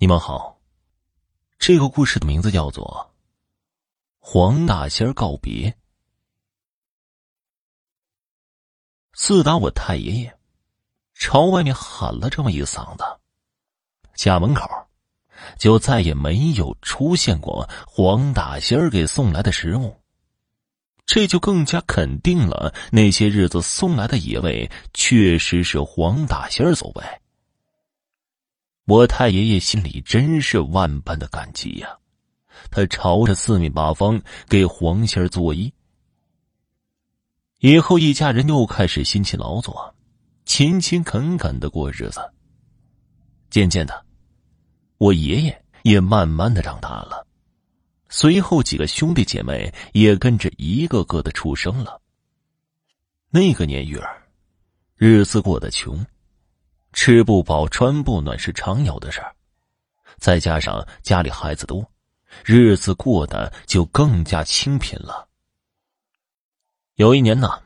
你们好，这个故事的名字叫做《黄大仙告别》。自打我太爷爷朝外面喊了这么一嗓子，家门口就再也没有出现过黄大仙给送来的食物，这就更加肯定了那些日子送来的野味确实是黄大仙所为。我太爷爷心里真是万般的感激呀，他朝着四面八方给黄仙儿作揖。以后一家人又开始辛勤劳作，勤勤恳恳的过日子。渐渐的，我爷爷也慢慢的长大了，随后几个兄弟姐妹也跟着一个个的出生了。那个年月，日子过得穷。吃不饱穿不暖是常有的事儿，再加上家里孩子多，日子过得就更加清贫了。有一年呢，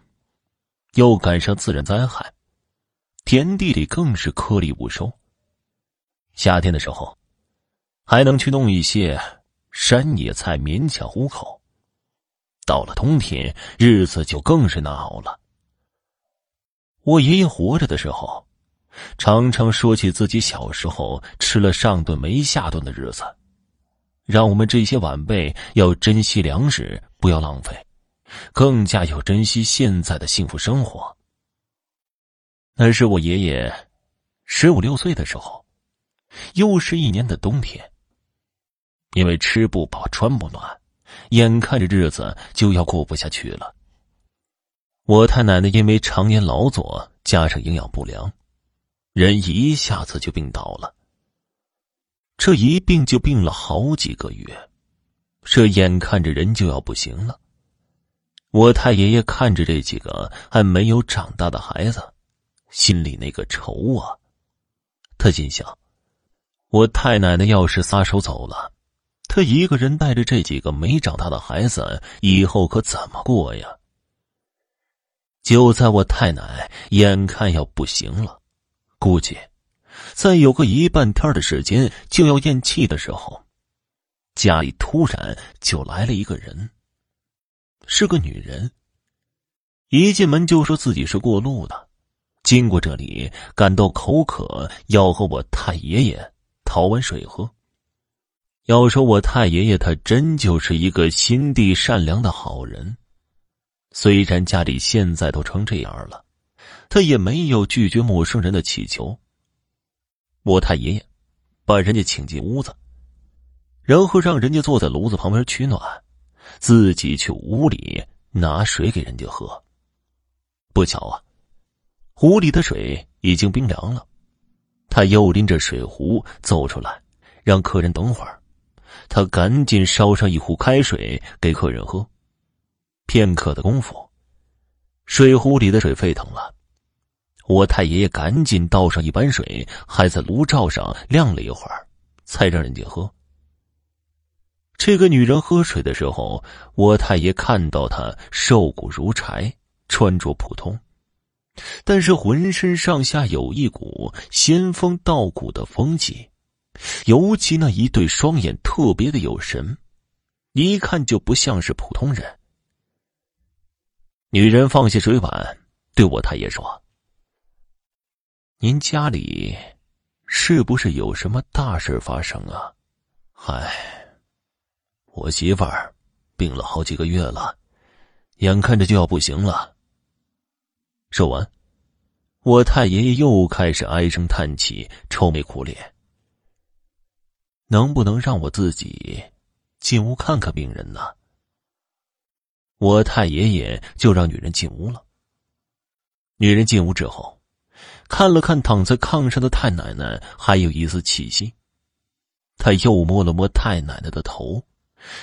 又赶上自然灾害，田地里更是颗粒无收。夏天的时候，还能去弄一些山野菜勉强糊口；到了冬天，日子就更是难熬了。我爷爷活着的时候。常常说起自己小时候吃了上顿没下顿的日子，让我们这些晚辈要珍惜粮食，不要浪费，更加要珍惜现在的幸福生活。那是我爷爷十五六岁的时候，又是一年的冬天。因为吃不饱穿不暖，眼看着日子就要过不下去了。我太奶奶因为常年劳作，加上营养不良。人一下子就病倒了，这一病就病了好几个月，这眼看着人就要不行了。我太爷爷看着这几个还没有长大的孩子，心里那个愁啊！他心想：我太奶奶要是撒手走了，他一个人带着这几个没长大的孩子，以后可怎么过呀？就在我太奶眼看要不行了。估计，再有个一半天的时间就要咽气的时候，家里突然就来了一个人。是个女人。一进门就说自己是过路的，经过这里感到口渴，要和我太爷爷讨碗水喝。要说我太爷爷，他真就是一个心地善良的好人。虽然家里现在都成这样了。他也没有拒绝陌生人的乞求。我太爷爷把人家请进屋子，然后让人家坐在炉子旁边取暖，自己去屋里拿水给人家喝。不巧啊，壶里的水已经冰凉了。他又拎着水壶走出来，让客人等会儿。他赶紧烧上一壶开水给客人喝。片刻的功夫，水壶里的水沸腾了。我太爷爷赶紧倒上一碗水，还在炉灶上晾了一会儿，才让人家喝。这个女人喝水的时候，我太爷看到她瘦骨如柴，穿着普通，但是浑身上下有一股仙风道骨的风气，尤其那一对双眼特别的有神，一看就不像是普通人。女人放下水碗，对我太爷说。您家里是不是有什么大事发生啊？嗨，我媳妇儿病了好几个月了，眼看着就要不行了。说完，我太爷爷又开始唉声叹气、愁眉苦脸。能不能让我自己进屋看看病人呢？我太爷爷就让女人进屋了。女人进屋之后。看了看躺在炕上的太奶奶，还有一丝气息。他又摸了摸太奶奶的头，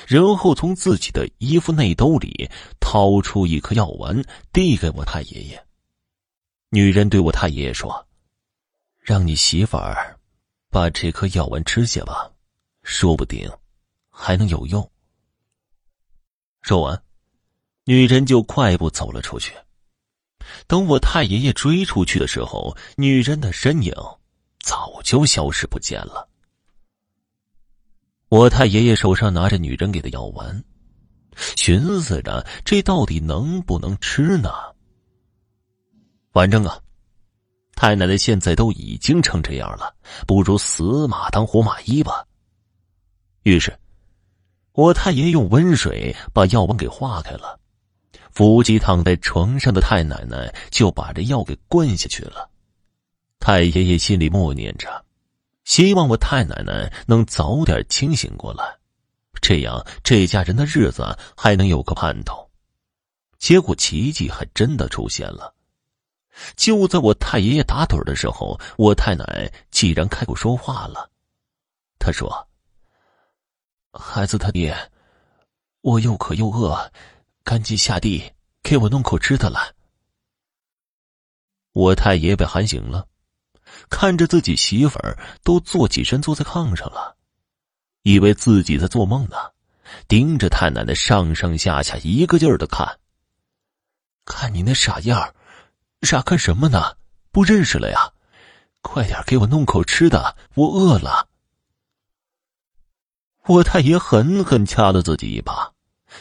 然后从自己的衣服内兜里掏出一颗药丸，递给我太爷爷。女人对我太爷爷说：“让你媳妇儿把这颗药丸吃下吧，说不定还能有用。”说完，女人就快步走了出去。等我太爷爷追出去的时候，女人的身影早就消失不见了。我太爷爷手上拿着女人给的药丸，寻思着这到底能不能吃呢？反正啊，太奶奶现在都已经成这样了，不如死马当活马医吧。于是，我太爷用温水把药丸给化开了，伏击躺在床上的太奶奶就把这药给灌下去了。太爷爷心里默念着，希望我太奶奶能早点清醒过来，这样这家人的日子还能有个盼头。结果奇迹还真的出现了。就在我太爷爷打盹的时候，我太奶竟然开口说话了。他说：“孩子他爹，我又渴又饿，赶紧下地给我弄口吃的来。”我太爷被喊醒了，看着自己媳妇儿都坐起身坐在炕上了，以为自己在做梦呢，盯着太奶奶上上下下一个劲儿的看。看你那傻样儿！傻看什么呢？不认识了呀！快点给我弄口吃的，我饿了。我太爷狠狠掐了自己一把，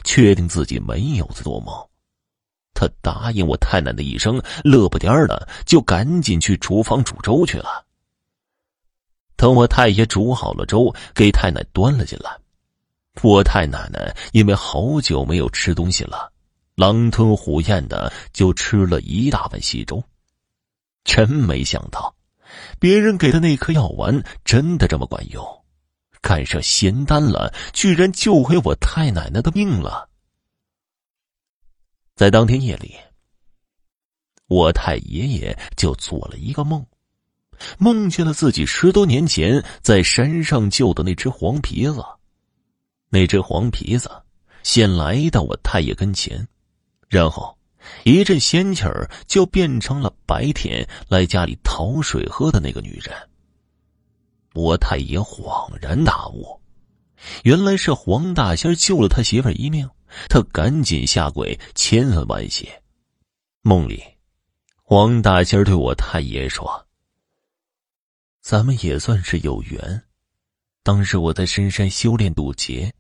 确定自己没有在做梦。他答应我太奶奶一声，乐不颠儿的就赶紧去厨房煮粥去了。等我太爷煮好了粥，给太奶端了进来，我太奶奶因为好久没有吃东西了。狼吞虎咽的就吃了一大碗稀粥，真没想到，别人给的那颗药丸真的这么管用，干上仙丹了，居然救回我太奶奶的命了。在当天夜里，我太爷爷就做了一个梦，梦见了自己十多年前在山上救的那只黄皮子，那只黄皮子先来到我太爷跟前。然后，一阵仙气儿就变成了白天来家里讨水喝的那个女人。我太爷恍然大悟，原来是黄大仙救了他媳妇一命，他赶紧下跪千恩万谢。梦里，黄大仙对我太爷说：“咱们也算是有缘，当时我在深山修炼渡劫，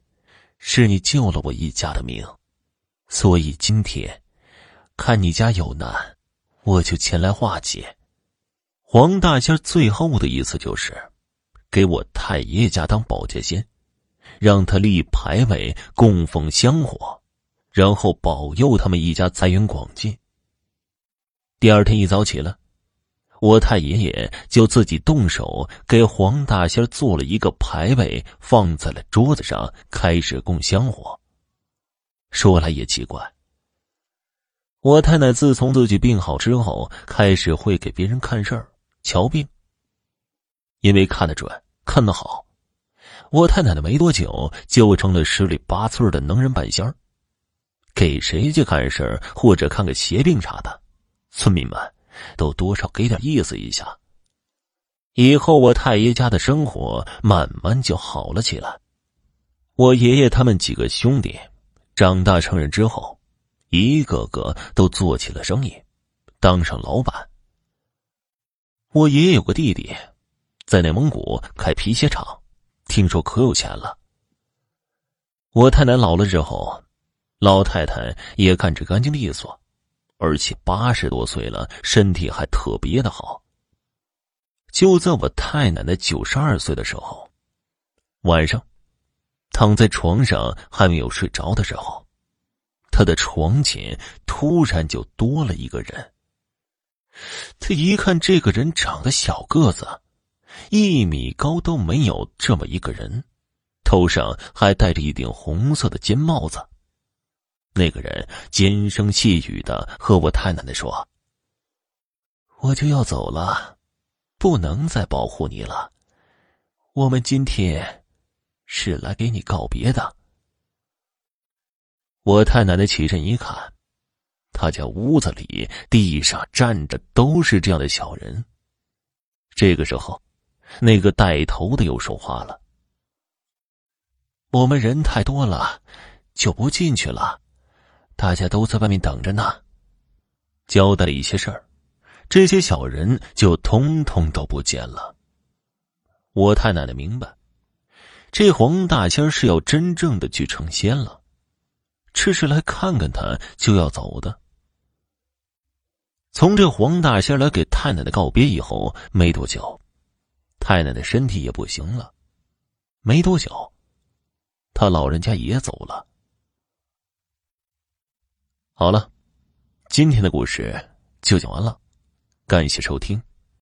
是你救了我一家的命。”所以今天，看你家有难，我就前来化解。黄大仙最后的意思就是，给我太爷爷家当保家仙，让他立牌位供奉香火，然后保佑他们一家财源广进。第二天一早起来，我太爷爷就自己动手给黄大仙做了一个牌位，放在了桌子上，开始供香火。说来也奇怪，我太奶自从自己病好之后，开始会给别人看事儿、瞧病。因为看得准、看得好，我太奶奶没多久就成了十里八村的能人半仙儿。给谁去看事儿或者看个邪病啥的，村民们都多少给点意思一下。以后我太爷家的生活慢慢就好了起来。我爷爷他们几个兄弟。长大成人之后，一个个都做起了生意，当上老板。我爷爷有个弟弟，在内蒙古开皮鞋厂，听说可有钱了。我太奶老了之后，老太太也干着干净利索，而且八十多岁了，身体还特别的好。就在我太奶奶九十二岁的时候，晚上。躺在床上还没有睡着的时候，她的床前突然就多了一个人。他一看，这个人长得小个子，一米高都没有。这么一个人，头上还戴着一顶红色的尖帽子。那个人尖声细语的和我太奶奶说：“我就要走了，不能再保护你了。我们今天。”是来给你告别的。我太奶奶起身一看，他家屋子里地上站着都是这样的小人。这个时候，那个带头的又说话了：“我们人太多了，就不进去了，大家都在外面等着呢。”交代了一些事儿，这些小人就通通都不见了。我太奶奶明白。这黄大仙是要真正的去成仙了，只是来看看他就要走的。从这黄大仙来给太奶奶告别以后，没多久，太奶奶身体也不行了，没多久，他老人家也走了。好了，今天的故事就讲完了，感谢收听。